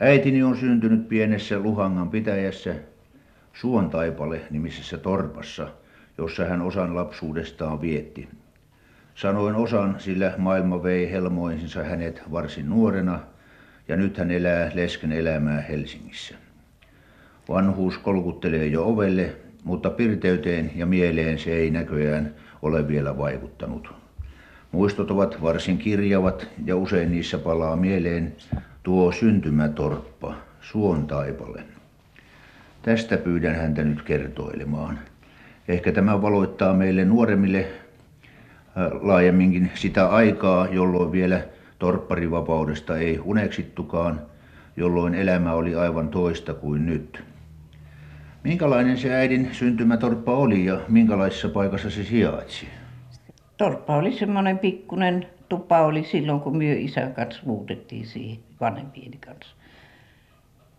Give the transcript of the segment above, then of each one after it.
Äitini on syntynyt pienessä Luhangan pitäjässä Suontaipale nimisessä torpassa, jossa hän osan lapsuudestaan vietti. Sanoin osan, sillä maailma vei helmoihinsa hänet varsin nuorena ja nyt hän elää lesken elämää Helsingissä. Vanhuus kolkuttelee jo ovelle, mutta pirteyteen ja mieleen se ei näköjään ole vielä vaikuttanut. Muistot ovat varsin kirjavat ja usein niissä palaa mieleen tuo syntymätorppa, suon taipale. Tästä pyydän häntä nyt kertoilemaan. Ehkä tämä valoittaa meille nuoremmille äh, laajemminkin sitä aikaa, jolloin vielä torpparivapaudesta ei uneksittukaan, jolloin elämä oli aivan toista kuin nyt. Minkälainen se äidin syntymätorppa oli ja minkälaisessa paikassa se sijaitsi? Torppa oli semmoinen pikkunen tupa oli silloin, kun myö isän kanssa muutettiin siihen vanhempieni kanssa.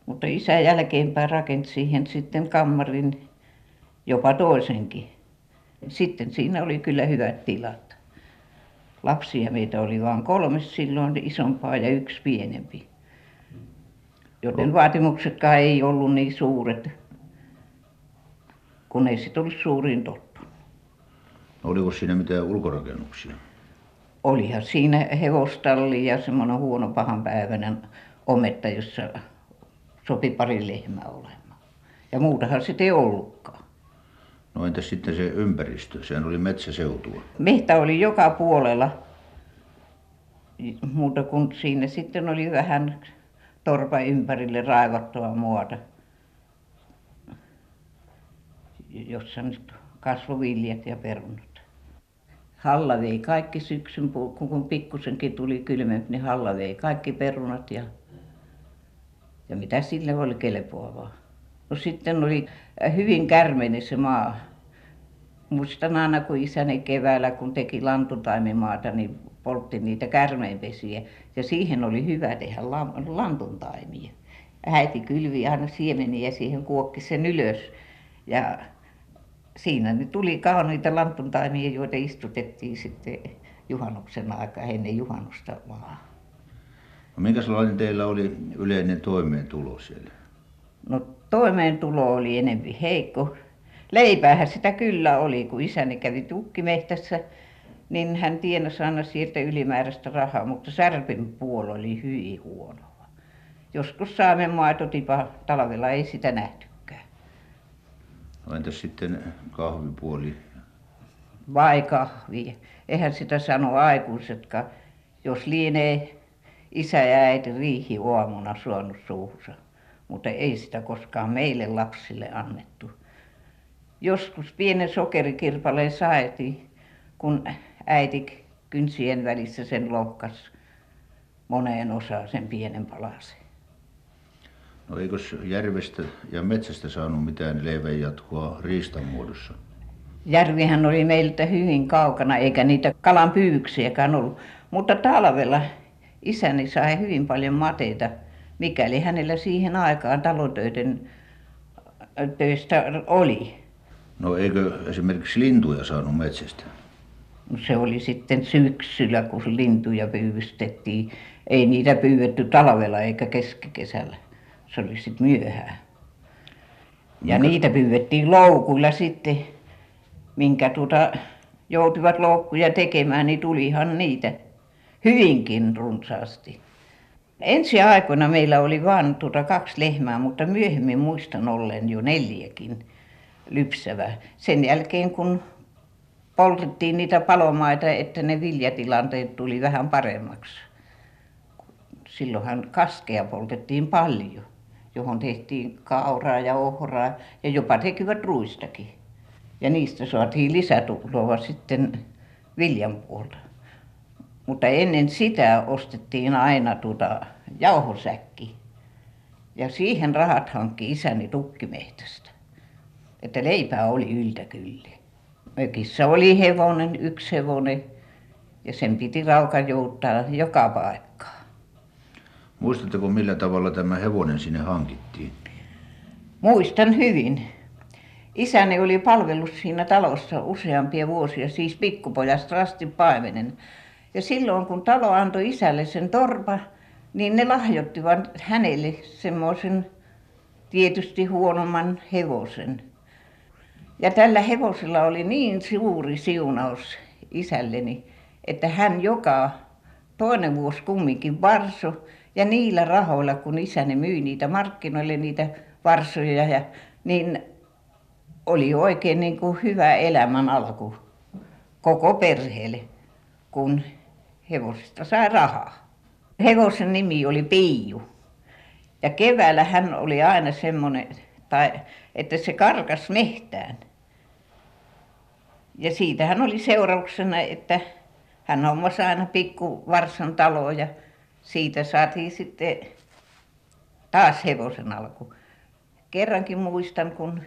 Mutta isä jälkeenpäin rakenti siihen sitten kammarin, jopa toisenkin. Sitten siinä oli kyllä hyvät tilat. Lapsia meitä oli vain kolme silloin, isompaa ja yksi pienempi. Joten vaatimuksetkaan ei ollut niin suuret, kun ei sitten ollut suuriin tottunut. No, oliko siinä mitään ulkorakennuksia? Olihan siinä hevostalli ja semmoinen huono pahan päivänä ometta, jossa sopi pari lehmää olemaan. Ja muutahan sitä ei ollutkaan. No entäs sitten se ympäristö? Sehän oli metsäseutua. Mehtä oli joka puolella, muuta kuin siinä sitten oli vähän torpa ympärille raivattua maata, jossa nyt kasvoi viljat ja perunat. Halla vei kaikki syksyn, kun pikkusenkin tuli kylmempi, niin Halla vei kaikki perunat ja, ja mitä sille oli kelpoavaa. No sitten oli hyvin kärmeinen se maa. Muistan aina, kun isäni keväällä, kun teki lantutaimimaata, niin poltti niitä kärmeenpesiä. Ja siihen oli hyvä tehdä lantuntaimia. Äiti kylvi aina siemeniä siihen kuokki sen ylös. Ja siinä nyt tuli kauniita lanttuntaimia, joita istutettiin sitten juhannuksen aikaa ennen juhannusta maahan. No minkälainen teillä oli yleinen toimeentulo siellä? No toimeentulo oli enempi heikko. Leipäähän sitä kyllä oli, kun isäni kävi tukkimehtässä, niin hän tienasi aina sieltä ylimääräistä rahaa, mutta särpin puoli oli hyvin huonoa. Joskus saamen maitotipa, talvella ei sitä nähtykään. No entäs sitten kahvipuoli? Vai kahvi. Eihän sitä sano aikuisetkaan, jos lienee isä ja äiti riihi aamuna suonut suuhunsa. Mutta ei sitä koskaan meille lapsille annettu. Joskus pienen sokerikirpaleen saatiin, kun äiti kynsien välissä sen lohkas moneen osaan sen pienen palasen. No eikös järvestä ja metsästä saanut mitään leivänjatkoa riistan muodossa? Järvihän oli meiltä hyvin kaukana, eikä niitä kalan pyydyksiäkään ollut. Mutta talvella isäni sai hyvin paljon mateita, mikäli hänellä siihen aikaan talotöiden töistä oli. No eikö esimerkiksi lintuja saanut metsästä? No se oli sitten syksyllä, kun lintuja pyydystettiin. Ei niitä pyydetty talvella eikä keskikesällä. Se oli sitten myöhään. Ja niitä pyydettiin loukuilla sitten, minkä tuota joutuivat loukkuja tekemään, niin tulihan niitä hyvinkin runsaasti. Ensi aikoina meillä oli vain tuota kaksi lehmää, mutta myöhemmin muistan ollen jo neljäkin lypsävä. Sen jälkeen kun poltettiin niitä palomaita, että ne viljatilanteet tuli vähän paremmaksi. Silloinhan kaskea poltettiin paljon, johon tehtiin kauraa ja ohraa ja jopa tekivät ruistakin. Ja niistä saatiin lisätuloa sitten viljan puolta. Mutta ennen sitä ostettiin aina tuota jauhosäkki. Ja siihen rahat hankki isäni tukkimehtästä. Että leipää oli yltä kyllä. Mökissä oli hevonen, yksi hevonen, ja sen piti raukajouttaa joka paikkaan. Muistatteko millä tavalla tämä hevonen sinne hankittiin? Muistan hyvin. Isäni oli palvellut siinä talossa useampia vuosia, siis pikkupojasta asti paimenen. Ja silloin kun talo antoi isälle sen torpa, niin ne lahjoittivat hänelle semmoisen tietysti huonomman hevosen ja tällä hevosella oli niin suuri siunaus isälleni että hän joka toinen vuosi kumminkin varsoi ja niillä rahoilla kun isäni myi niitä markkinoille niitä varsoja ja niin oli oikein niin kuin hyvä elämän alku koko perheelle kun hevosesta sai rahaa. Hevosen nimi oli Piiu ja keväällä hän oli aina semmoinen tai että se karkasi metsään ja siitähän oli seurauksena että hän hommasi aina pikkuvarsan taloon ja siitä saatiin sitten taas hevosen alku. Kerrankin muistan kun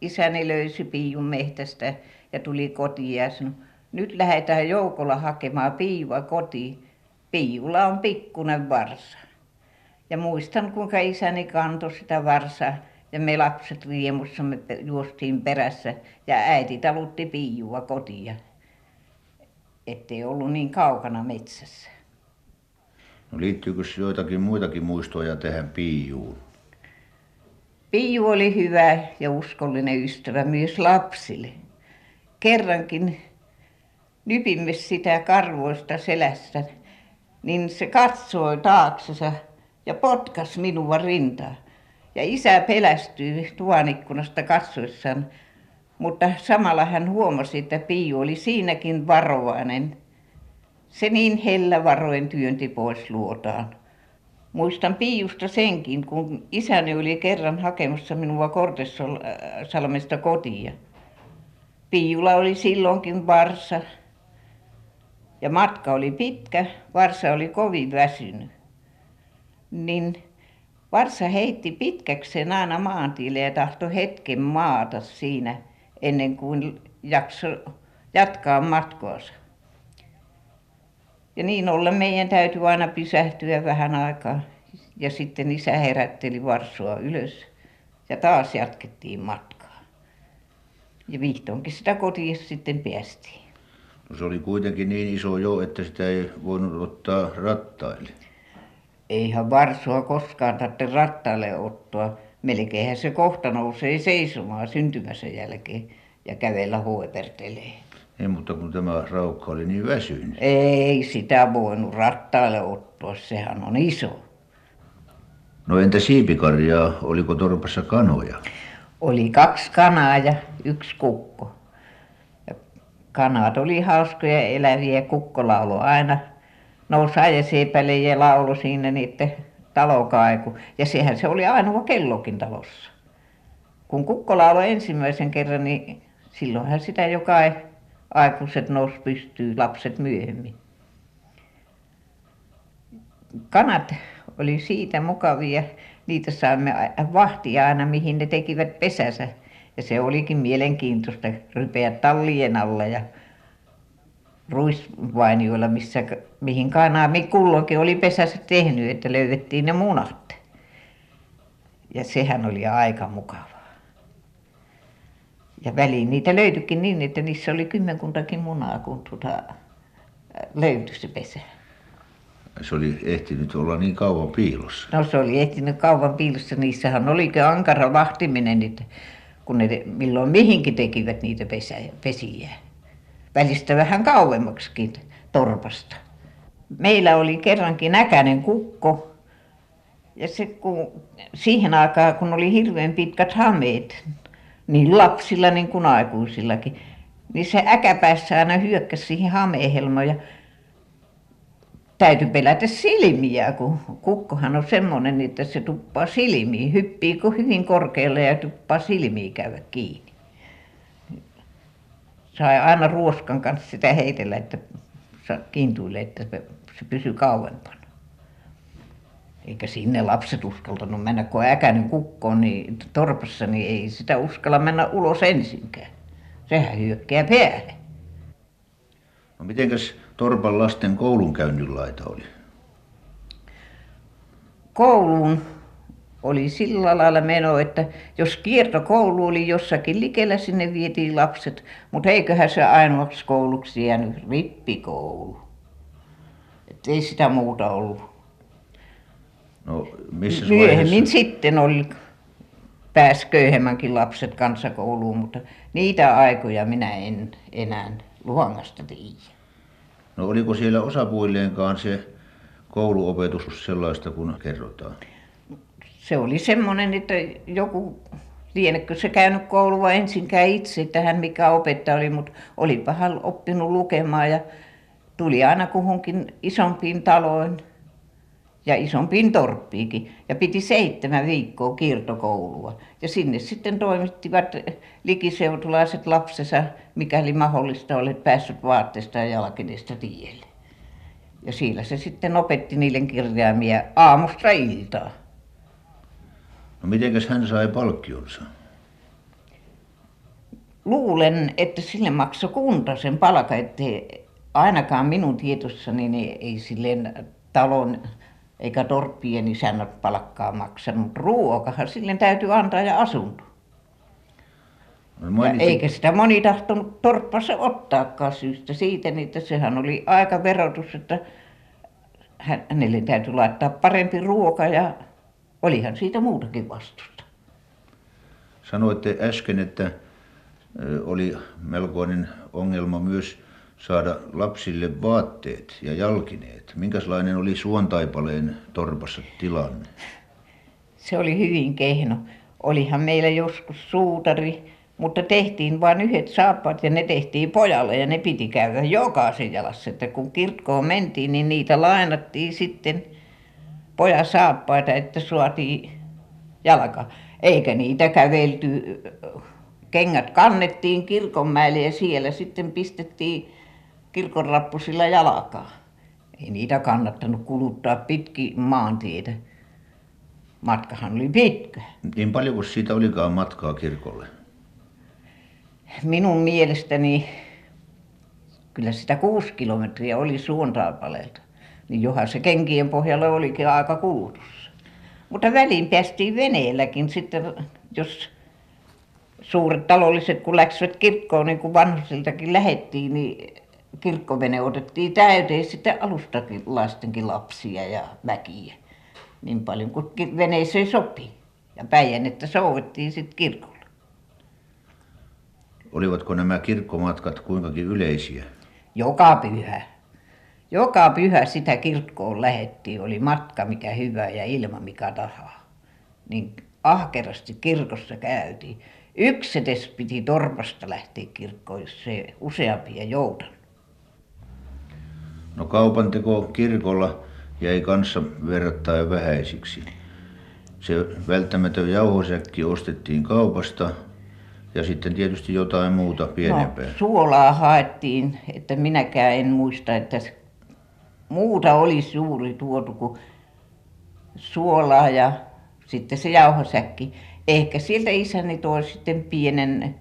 isäni löysi Piiun metsästä ja tuli kotiin ja sanoi nyt lähdetään joukolla hakemaan Piiua kotiin. Piiulla on pikkuinen varsa. Ja muistan kuinka isäni kantoi sitä varsaa ja me lapset riemussa me juostiin perässä ja äiti talutti Piiua kotiin että ei ollut niin kaukana metsässä no liittyykös joitakin muitakin muistoja tähän Piiuun Piiu oli hyvä ja uskollinen ystävä myös lapsille. Kerrankin nypimme sitä karvoista selässä niin se katsoi taaksensa ja potkaisi minua rintaan. Ja isä pelästyi tuvan ikkunasta katsoessaan mutta samalla hän huomasi että Piiu oli siinäkin varovainen se niin hellävaroen työnsi pois luotaan. Muistan Piiusta senkin kun isäni oli kerran hakemassa minua Kortesalmesta kotiin. Piiulla oli silloinkin varsa. Ja matka oli pitkä varsa oli kovin väsynyt. Niin varsa heitti pitkäkseen aina maantielle ja tahtoi hetken maata siinä ennen kuin jaksoi jatkaa matkaansa ja niin ollen meidän täytyi aina pysähtyä vähän aikaa. Ja sitten isä herätteli varsaa ylös ja taas jatkettiin matkaa. Ja vihdoinkin sitä kotiin sitten päästiin. No se oli kuitenkin niin iso jo että sitä ei voinut ottaa rattaille. Eihän varsaa koskaan tarvitse rattaille ottaa. Melkeinhän se kohta nousee seisomaan syntymänsä jälkeen ja kävellä huipertelee ei mutta kun tämä raukka oli niin väsynyt. Ei sitä voinut rattaille ottaa sehän on iso. No entä siipikarjaa? Oliko torpassa kanoja? Oli kaksi kanaa ja yksi kukko. Ja kanat oli hauskoja eläviä kukko lauloi aina. Nousi äijäseipäille ja lauloi siinä niiden talo kaikui ja sehän se oli ainoa kellokin talossa. Kun kukko lauloi ensimmäisen kerran niin silloinhan sitä joka aikuiset nousi pystyyn lapset myöhemmin. Kanat oli siitä mukavia. Niitä saimme vahtia aina mihin ne tekivät pesänsä. Ja se olikin mielenkiintoista rypeä tallien alla ja ruisvainioilla missä mihin kana kulloinkin oli pesänsä tehnyt että löydettiin ne munat. Ja sehän oli aika mukavaa ja väliin niitä löytyikin niin että niissä oli kymmenkuntakin munaa kun tuota löytyi se pesä. Se oli ehtinyt olla niin kauan piilossa. No se oli ehtinyt kauan piilossa. Niissähän olikin ankara vahtiminen että kun ne milloin mihinkin tekivät niitä pesiä. Välistä vähän kauemmaksikin torpasta. Meillä oli kerrankin äkäinen kukko. Ja se kun siihen aikaan kun oli hirveän pitkät hameet niin lapsilla niin kuin aikuisillakin niin se äkäpäissä aina hyökkäsi siihen hameenhelmaan ja täytyi pelätä silmiä kun kukkohan on semmoinen että se tuppaa silmiin hyppii hyvin korkealle ja tuppaa silmiin käydä kiinni. Sai aina ruoskan kanssa sitä heitellä että kiintuilee että se pysyi kauempana eikä sinne lapset uskaltanut mennä kun äkäinen kukko on niin torpassa niin ei sitä uskalla mennä ulos ensinkään. Sehän hyökkää päälle no mitenkäs torpan lasten koulunkäynnin laita oli? Kouluun oli sillä lailla meno että jos kiertokoulu oli jossakin likellä sinne vietiin lapset. Mutta eiköhän se ainoaksi kouluksi jäänyt rippikoulu. Että ei sitä muuta ollut No missä Myöhemmin vaiheessa, sitten oli, pääsi köyhemmänkin lapset kansakouluun, mutta niitä aikoja minä en enää Luhangasta tiedä. no oliko siellä osapuilleenkaan se kouluopetus sellaista kuin kerrotaan? Se oli semmoinen, että joku, lienekö se käynyt koulua ensinkään itse, että hän mikä opettaja oli, mutta olipa hän oppinut lukemaan ja tuli aina kuhunkin isompiin taloihin ja isompiin torppiinkin ja piti seitsemän viikkoa kiertokoulua. Ja sinne sitten toimittivat likiseutulaiset lapsensa, mikäli mahdollista oli päässyt vaatteesta ja jalkineesta tielle. Ja siellä se sitten opetti niille kirjaimia aamusta iltaan. No mitenkäs hän sai palkkionsa? Luulen, että sille maksoi kunta sen palkan, että ainakaan minun tietossani niin ei silleen talon eikä torppien isännät palkkaa maksanut, mutta ruokahan sille täytyy antaa ja asunto. No Ja mainitsi- eikä sitä moni tahtonut torppassa ottaakaan syystä siitä, niin että sehän oli aika verotus, että hän- hänelle täytyy laittaa parempi ruoka ja olihan siitä muutakin vastusta. Sanoitte äsken, että oli melkoinen ongelma myös saada lapsille vaatteet ja jalkineet. Minkälainen oli Suontaipaleen torpassa tilanne? Se oli hyvin kehno. Olihan meillä joskus suutari, mutta tehtiin vain yhdet saappaat ja ne tehtiin pojalle ja ne piti käydä jokaisen jalassa. Että kun kirkkoon mentiin, niin niitä lainattiin sitten pojan saappaita, että saatiin jalka. Eikä niitä kävelty, kengät kannettiin kirkonmäelle ja siellä sitten pistettiin kirkonrappusilla jalkaa. Ei niitä kannattanut kuluttaa pitkin maantietä. Matkahan oli pitkä. Niin paljonko siitä olikaan matkaa kirkolle? Minun mielestäni kyllä sitä kuusi kilometriä oli Suontaipaleelta. Niin johan se kenkien pohjalla olikin aika kulutus. Mutta väliin päästiin veneelläkin sitten, jos suuret talolliset kun läksivät kirkkoon, niin kuin vanhusiltakin lähettiin, niin kirkkovene otettiin täyteen sitten alustalaistenkin lapsia ja väkiä. Niin paljon kuin veneeseen sopi. Ja Päijänettä soudettiin sitten kirkolle. Olivatko nämä kirkkomatkat kuinkakin yleisiä? Joka pyhä. Joka pyhä sitä kirkkoon lähettiin, oli matka mikä hyvä ja ilma mikä tahaa. Niin ahkerasti kirkossa käytiin. Yksi edes piti torpasta lähteä kirkkoon, jos se useampia joutanut. No kaupanteko kirkolla jäi kanssa verrattain vähäisiksi. Se välttämätön jauhosäkki ostettiin kaupasta ja sitten tietysti jotain muuta pienempää. No, suolaa haettiin, että minäkään en muista, että muuta olisi juuri tuotu kuin suolaa ja sitten se jauhosäkki. Ehkä sieltä isäni toi sitten pienen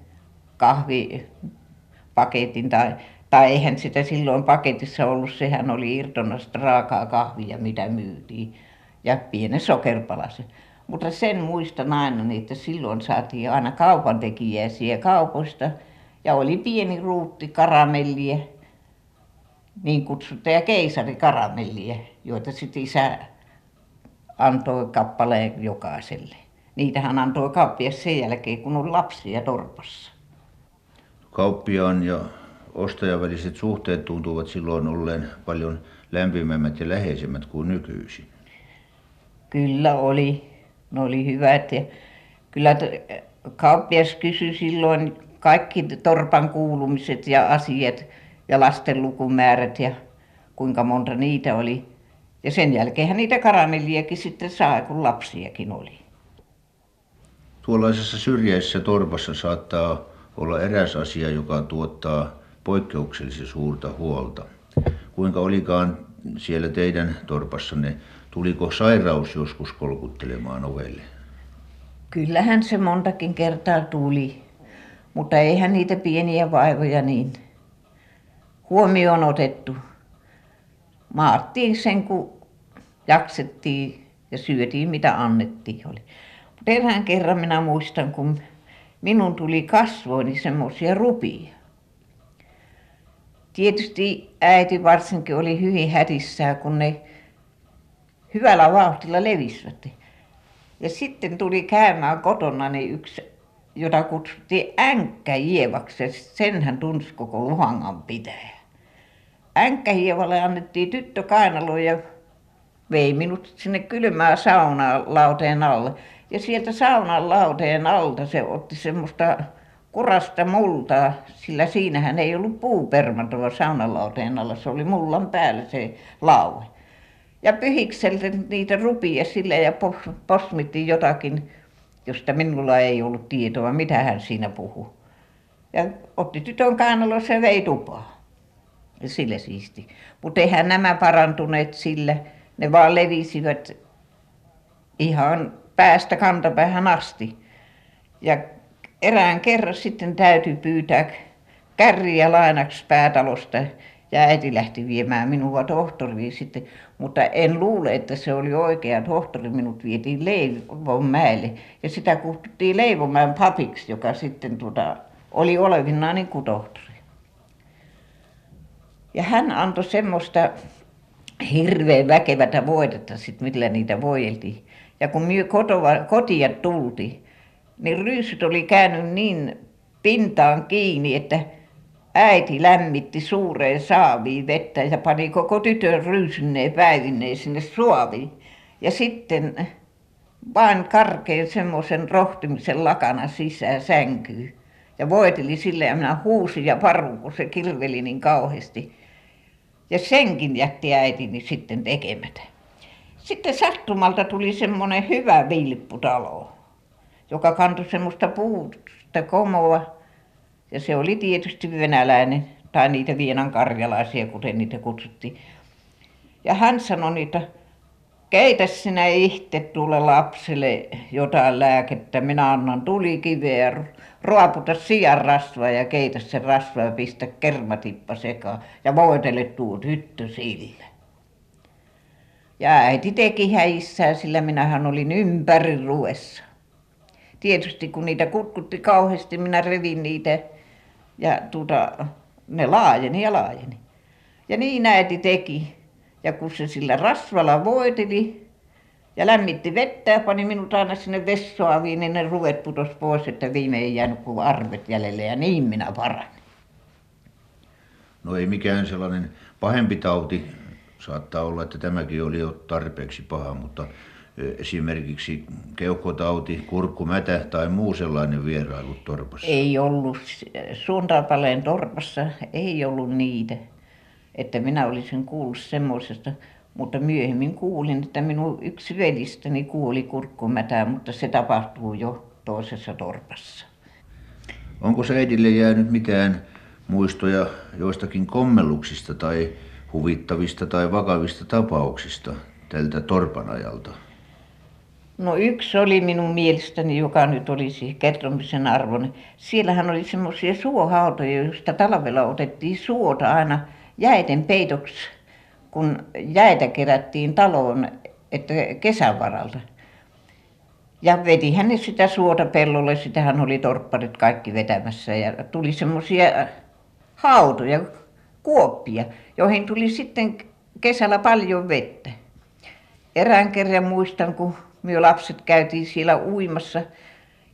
kahvipaketin tai, tai eihän sitä silloin paketissa ollut, sehän oli irtonnasta raakaa kahvia, mitä myytiin ja pienen sokeripalasen. Mutta sen muistan aina, niin että silloin saatiin aina kaupantekijäisiä kaupoista ja oli pieni ruutti karamellia, niin kutsuttuja keisarikaramellia, joita sitten isä antoi kappaleen jokaiselle. Niitähän antoi kauppias sen jälkeen, kun oli lapsia torpassa. Kauppiaan ja ostajan väliset suhteet tuntuvat silloin olleen paljon lämpimämmät ja läheisemmät kuin nykyisin. Kyllä oli. Ne oli hyvät ja kyllä kauppias kysyi silloin kaikki torpan kuulumiset ja asiat ja lasten lukumäärät ja kuinka monta niitä oli. Ja sen jälkeenhän niitä karamelliakin sitten sai, kun lapsiakin oli. Tuollaisessa syrjäisessä torpassa saattaa olla eräs asia, joka tuottaa poikkeuksellisen suurta huolta. Kuinka olikaan siellä teidän torpassanne, tuliko sairaus joskus kolkuttelemaan ovelle? Kyllähän se montakin kertaa tuli, mutta eihän niitä pieniä vaivoja niin huomioon otettu. Maattiin sen, kun jaksettiin ja syötiin, mitä annettiin. Oli. Mutta erään kerran minä muistan, kun minun tuli kasvoini semmoisia rupia. Tietysti äiti varsinkin oli hyvin hädissään, kun ne hyvällä vauhdilla levisivät. Ja sitten tuli käymään kotonani yksi jota kutsuttiin Änkkä-Eevaksi ja sen hän tunsi koko Luhangan pitäjä. Änkkä-Eevalle annettiin tyttö kainaloon ja vei minut sinne kylmään saunaan lauteen alle. Ja sieltä saunan lauteen alta se otti semmoista kuraista multaa sillä siinähän ei ollut puupermantoa saunan lauteen alla se oli mullan päällä se laude ja pyhikseltä niitä rupia sillä ja - posmitti jotakin josta minulla ei ollut tietoa mitä hän siinä puhui. Ja otti tytön kainalossa ja vei tupaan. Ja sillä siisti. Mutta eihän nämä parantuneet sillä. Ne vain levisivät ihan päästä kantapäähän asti. Ja erään kerran sitten täytyi pyytää kärriä lainaksi päätalosta ja äiti lähti viemään minua tohtoriin sitten mutta en luule että se oli oikea tohtori. Minut vietiin Leivonmäelle ja sitä kutsuttiin Leivonmäen papiksi joka sitten tuota oli olevinaan niin kuin tohtori. Ja hän antoi semmoista hirveän väkevää voidetta sitten millä niitä voideltiin ja kun me kotoa tultiin niin ryysyt oli käynyt niin pintaan kiinni että äiti lämmitti suureen saaviin vettä ja pani koko tytön ryysyineen päivineen sinne saaviin ja sitten vain karkean semmoisen rohtimisen lakana sisään sänkyyn ja voiteli sillä ja minä huusin ja paruin kun se kirveli niin kauheasti. Ja senkin jätti äitini sitten tekemättä. Sitten sattumalta tuli semmoinen hyvä vilpputalo joka kantoi semmoista puusta komoa. Ja se oli tietysti venäläinen tai niitä vienankarjalaisia kuten niitä kutsuttiin. Ja hän sanoi että keitä sinä itse tuolle lapselle jotakin lääkettä? Minä annan tulikiveä ja raaputa sianrasvaa ja keitä se rasva ja pistä kermatippa sekaan ja voitele tuo tyttö sillä ja äiti teki hädissään sillä minähän olin ympäri ruvessa tietysti kun niitä kutkutti kauheasti minä revin niitä ja tuota ne laajeni ja laajeni. Ja niin äiti teki. Ja kun se sillä rasvalla voiteli ja lämmitti vettä ja pani minut aina sinne vesisaaviin niin ne ruuet putosi pois että viimein ei jäänyt kuin arvet jäljelle ja niin minä paranin no ei mikään sellainen pahempi tauti saattaa olla että tämäkin oli jo tarpeeksi paha mutta esimerkiksi keuhkotauti, kurkkumätä tai muu sellainen vierailu torpassa? Ei ollut. Suuntaapaleen torpassa ei ollut niitä. Että minä olisin kuullut semmoisesta, mutta myöhemmin kuulin, että minun yksi velistäni kuoli kurkkumätään, mutta se tapahtuu jo toisessa torpassa. Onko äidille jäänyt mitään muistoja joistakin kommelluksista tai huvittavista tai vakavista tapauksista tältä torpan ajalta? No yksi oli minun mielestäni, joka nyt olisi kertomisen arvoinen. Siellähän oli semmoisia suohautoja, joista talvella otettiin suota aina jäiden peitoksi, kun jäitä kerättiin taloon, että kesän varalta. Ja vetihän ne sitä suota pellolle, sitähän oli torpparit kaikki vetämässä ja tuli semmoisia hautoja, kuoppia, joihin tuli sitten kesällä paljon vettä. Erään kerran muistan, kun me lapset käytiin siellä uimassa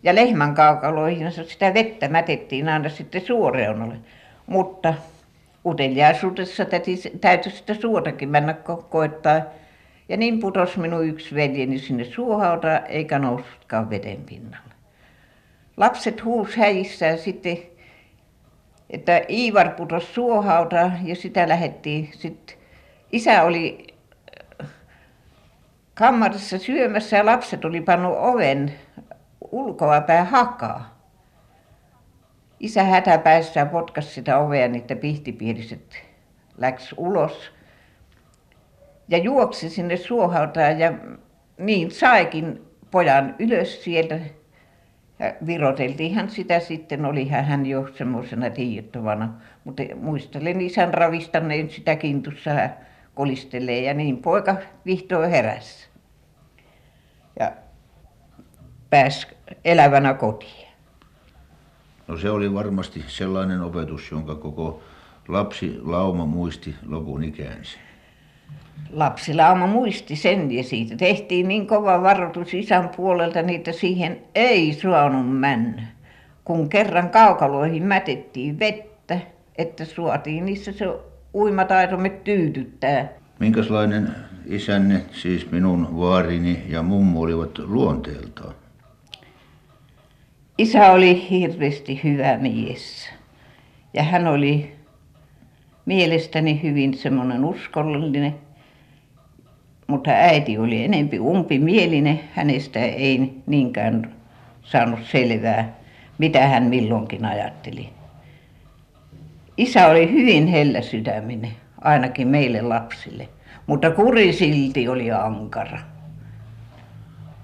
ja lehmän kaukaloihin sitä vettä mätettiin aina sitten suoreunalle. Mutta uteliaisuudessa täytyi sitä suotakin mennä koettaa. Ja niin putosi minun yksi veljeni sinne suohautaan eikä noussutkaan veden pinnalle. Lapset huusi hädissään sitten että Iivar putosi suohautaan ja sitä lähdettiin sitten isä oli kammarissa syömässä ja lapset oli pannut oven ulkoapäin hakaan. Isä hätäpäissään potkaisi sitä ovea niin että pihtipiiriset lähti ulos ja juoksi sinne suohautaan ja niin saikin pojan ylös sieltä. Ja viroteltiinhan sitä sitten olihan hän jo semmoisena tiedottavana mutta muistelen isän ravistanneen sitä kintussa kolistelee ja niin poika vihdoin heräsi. Ja pääsi elävänä kotiin. No se oli varmasti sellainen opetus jonka koko lapsilauma muisti lopun ikäänsä Lapsilauma muisti sen ja siitä tehtiin niin kova varoitus isän puolelta, niin että siihen ei saanut mennä. Kun kerran kaukaloihin mätettiin vettä, että suotiin niissä se uimataitomme tyydyttää. Minkälainen isänne, siis minun vaarini ja mummu olivat luonteeltaan? Isä oli hirveästi hyvä mies. Ja hän oli mielestäni hyvin semmoinen uskollinen. Mutta äiti oli enempi umpimielinen. Hänestä ei niinkään saanut selvää, mitä hän milloinkin ajatteli. Isä oli hyvin hellä sydäminen, ainakin meille lapsille. Mutta kuri silti oli ankara.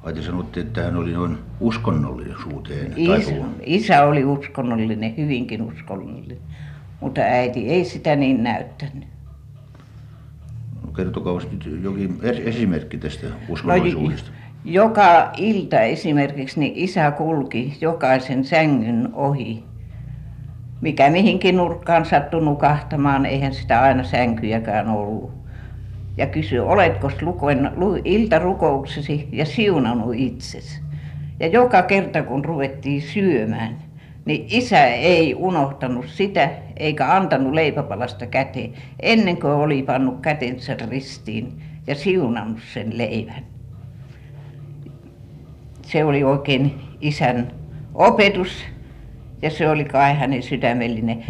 Vai te sanotte, että hän oli noin uskonnollisuuteen Isä, isä oli uskonnollinen, hyvinkin uskonnollinen. Mutta äiti ei sitä niin näyttänyt. No, kertokaa nyt jokin esimerkki tästä uskonnollisuudesta. No, joka ilta esimerkiksi niin isä kulki jokaisen sängyn ohi. Mikä mihinkin nurkkaan sattui nukahtamaan, eihän sitä aina sänkyjäkään ollut ja kysyi, oletko lukenut iltarukouksesi ja siunannut itsesi. Ja joka kerta kun ruvettiin syömään, niin isä ei unohtanut sitä eikä antanut leipäpalasta käteen ennen kuin oli pannut kätensä ristiin ja siunannut sen leivän. Se oli oikein isän opetus ja se oli kai hänen sydämellinen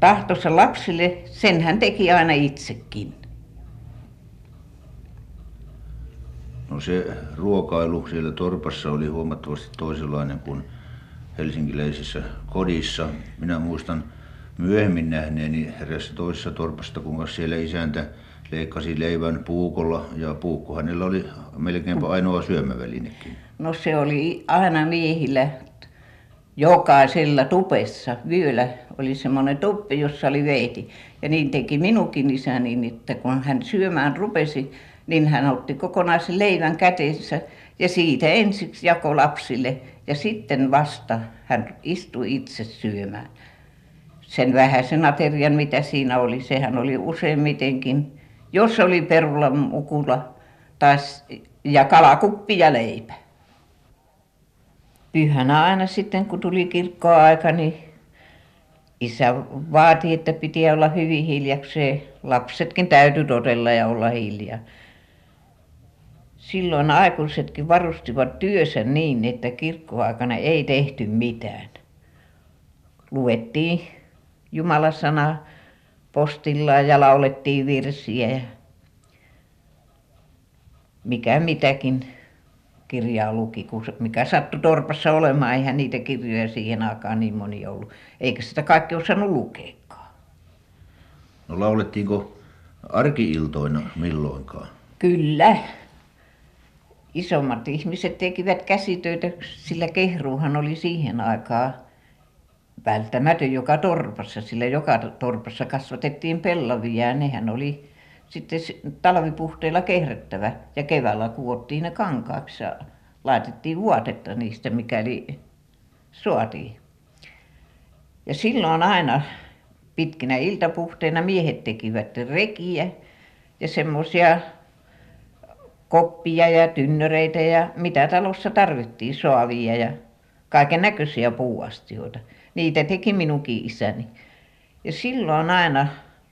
tahtonsa lapsille, sen hän teki aina itsekin. No se ruokailu siellä torpassa oli huomattavasti toisenlainen kuin helsinkiläisessä kodissa. Minä muistan myöhemmin nähneeni erässä toisessa torpasta, kuinka siellä isäntä leikkasi leivän puukolla ja puukko hänellä oli melkeinpä ainoa syömävälinekin. No se oli aina miehillä jokaisella tupessa. Vyöllä oli semmoinen tuppi, jossa oli veiti. Ja niin teki minunkin isäni, niin että kun hän syömään rupesi, niin hän otti kokonaisen leivän käteensä ja siitä ensiksi jako lapsille ja sitten vasta hän istui itse syömään. Sen vähäisen aterian, mitä siinä oli, sehän oli useimmitenkin, jos oli perulan mukula taas, ja kalakuppi ja leipä. Pyhänä aina sitten, kun tuli kirkkoaika, niin isä vaati, että piti olla hyvin hiljakseen. Lapsetkin täytyi todella ja olla hiljaa. Silloin aikuisetkin varustivat työnsä niin että kirkkoaikana ei tehty mitään. Luettiin jumalan sana postillaan ja laulettiin virsiä ja mikä mitäkin kirjaa luki kun mikä sattui torpassa olemaan. Eihän niitä kirjoja siihen aikaan niin moni ollut. Eikä sitä kaikki osannut lukeakaan. No laulettiinko arki-iltoina milloinkaan? Kyllä. Isommat ihmiset tekivät käsitöitä sillä kehruuhan oli siihen aikaan välttämätön joka torpassa sillä joka torpassa kasvatettiin pellavia ja nehän oli sitten talvipuhteilla kehrättävä ja keväällä kudottiin ne kankaaksi ja laitettiin vaatetta niistä mikäli saatiin. Ja silloin aina pitkinä iltapuhteina miehet tekivät rekiä ja semmoisia koppia ja tynnyreitä ja mitä talossa tarvittiin saavia ja kaiken näköisiä puuastioita. Niitä teki minunkin isäni. Ja silloin aina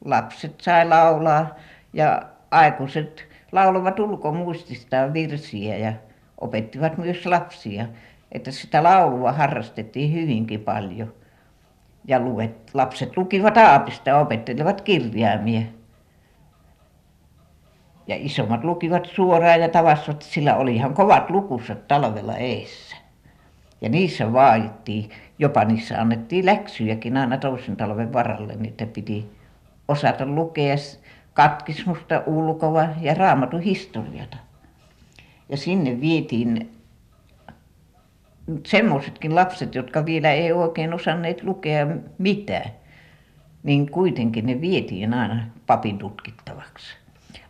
lapset sai laulaa ja aikuiset lauloivat ulkomuististaan virsiä ja opettivat myös lapsia että sitä laulua harrastettiin hyvinkin paljon. Ja lapset lukivat aapista opettelivat kirjaimia. Ja isommat lukivat suoraan ja tavasivat sillä olihan kovat lukusat talvella edessä. Ja niissä vaadittiin jopa niissä annettiin läksyjäkin aina toisen talven varalle niin että piti osata lukea katkismusta ulkoa ja raamatun historiaa ja sinne vietiin semmoisetkin lapset jotka vielä ei oikein osanneet lukea mitään niin kuitenkin ne vietiin aina papin tutkittavaksi.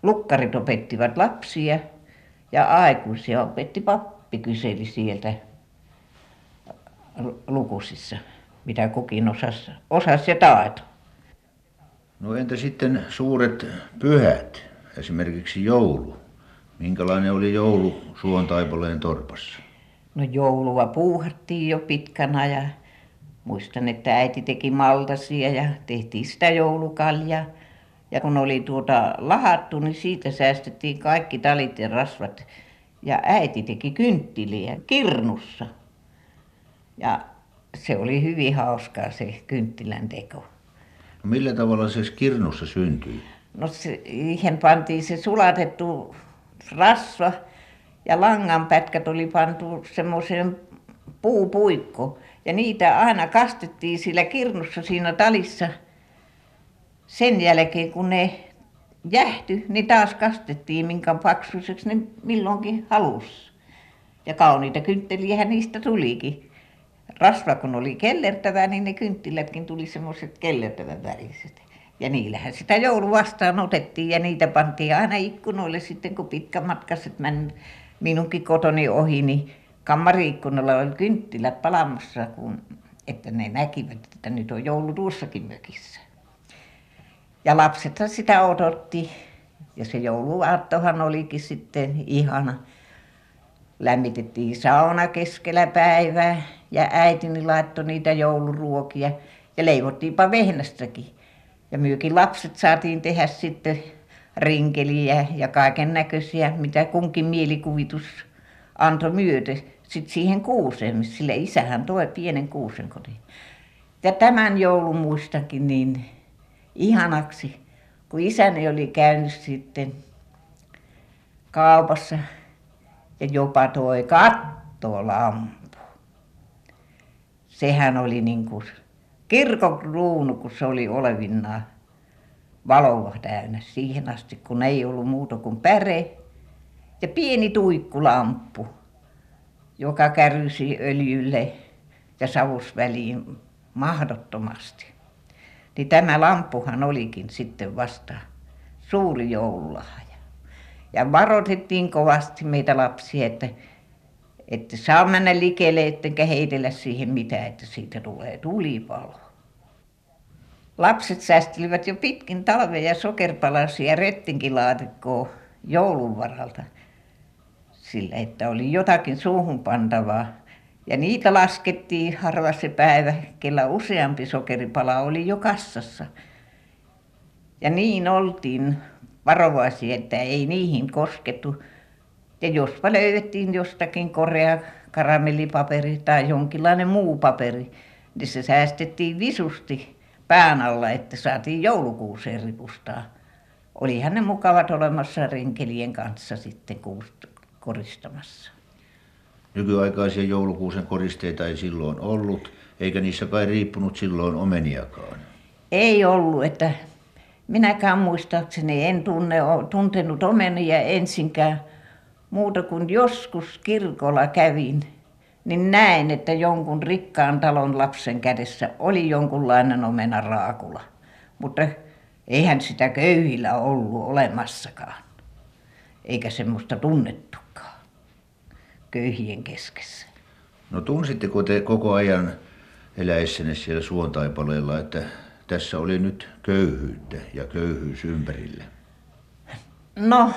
Lukkarit opettivat lapsia ja aikuisia opetti pappi kyseli sieltä lukusissa mitä kukin osasi osasi ja taitoi no entä sitten suuret pyhät esimerkiksi joulu. Minkälainen oli joulu Suontaipaleen torpassa? No joulua puuhattiin jo pitkän ja Muistan, että äiti teki maltasia ja tehtiin sitä joulukaljaa. Ja kun oli tuota lahattu, niin siitä säästettiin kaikki talit ja rasvat. Ja äiti teki kynttilöitä kirnussa. Ja se oli hyvin hauskaa se kynttilän teko. Millä tavalla se kirnussa syntyi? No siihen pantiin se sulatettu rasva ja langanpätkät oli pantu semmoiseen puupuikkoon. Ja niitä aina kastettiin sillä kirnussa siinä talissa. Sen jälkeen kun ne jähtyi, niin taas kastettiin minkä paksuiseksi ne milloinkin halusi. Ja kauniita kyntteliähän niistä tulikin. Rasva kun oli kellertävä, niin ne kynttilätkin tuli semmoiset kellertävän väriset. Ja niillähän sitä joulu vastaan otettiin ja niitä pantiin aina ikkunoille sitten, kun pitkämatkaiset meni minunkin kotoni ohi, niin kammariikkunalla oli kynttilät palamassa, kun, että ne näkivät, että nyt on joulu tuossakin mökissä. Ja lapsethan sitä odotti. Ja se jouluaattohan olikin sitten ihana. Lämmitettiin sauna keskellä päivää ja äitini laittoi niitä jouluruokia ja leivottiinpa vehnästäkin. Ja myökin lapset saatiin tehdä sitten rinkeliä ja kaiken näköisiä, mitä kunkin mielikuvitus antoi myötä sitten siihen kuuseen, sille isähän toi pienen kuusen kotiin. Ja tämän joulun muistakin niin ihanaksi, kun isäni oli käynyt sitten kaupassa ja jopa toi kattolampu. Sehän oli niin kuin kirkon kruunu, kun se oli olevinaan valoa täynnä siihen asti, kun ei ollut muuta kuin päre ja pieni tuikkulamppu joka kärysi öljylle ja savusväliin mahdottomasti. Niin tämä lamppuhan olikin sitten vasta suuri joululahja. Ja varoitettiin kovasti meitä lapsia, että että saa mennä likelle, ettekä heitellä siihen mitään, että siitä tulee tulipalo. Lapset säästelivät jo pitkin talveja sokeripalasia rettinkilaatikkoa joulun varalta – sillä että oli jotakin suuhun pantavaa. Ja niitä laskettiin harva se päivä, kellä useampi sokeripala oli jo kassassa. Ja niin oltiin varovaisia, että ei niihin koskettu. Ja jospa löydettiin jostakin korea karamellipaperi tai jonkinlainen muu paperi, niin se säästettiin visusti pään alla, että saatiin joulukuuseen ripustaa. Olihan ne mukavat olemassa renkelien kanssa sitten kuusta koristamassa. Nykyaikaisia joulukuusen koristeita ei silloin ollut, eikä niissä kai riippunut silloin omeniakaan. Ei ollut, että minäkään muistaakseni en tunne, tuntenut omenia ensinkään muuta kuin joskus kirkolla kävin, niin näin, että jonkun rikkaan talon lapsen kädessä oli jonkunlainen omena raakula. Mutta eihän sitä köyhillä ollut olemassakaan, eikä semmoista tunnettu köyhien keskessä. No tunsitteko te koko ajan eläessänne siellä suontaipaleella, että tässä oli nyt köyhyyttä ja köyhyys ympärillä? No,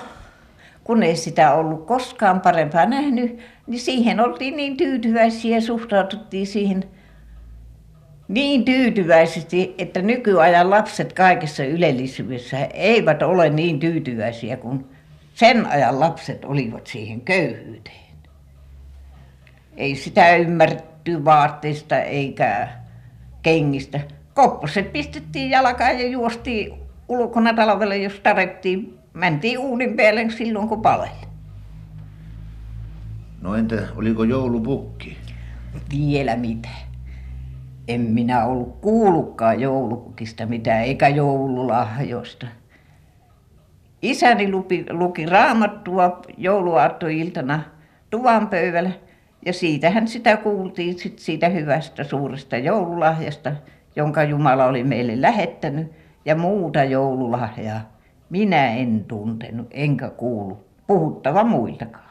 kun ei sitä ollut koskaan parempaa nähnyt, niin siihen oltiin niin tyytyväisiä ja suhtaututtiin siihen niin tyytyväisesti, että nykyajan lapset kaikessa ylellisyydessä eivät ole niin tyytyväisiä kuin sen ajan lapset olivat siihen köyhyyteen ei sitä ymmärretty vaatteista eikä kengistä. Kopposet pistettiin jalkaan ja juostiin ulkona talvella, jos tarettiin. Mentiin uunin päälle silloin, kun paleli. No entä oliko joulupukki? Vielä mitä. En minä ollut kuullutkaan joulupukista mitään, eikä joululahjoista. Isäni luki, luki raamattua jouluaattoiltana tuvan pöydällä ja siitähän sitä kuultiin sit siitä hyvästä suuresta joululahjasta, jonka Jumala oli meille lähettänyt. Ja muuta joululahjaa minä en tuntenut enkä kuulu puhuttava muiltakaan.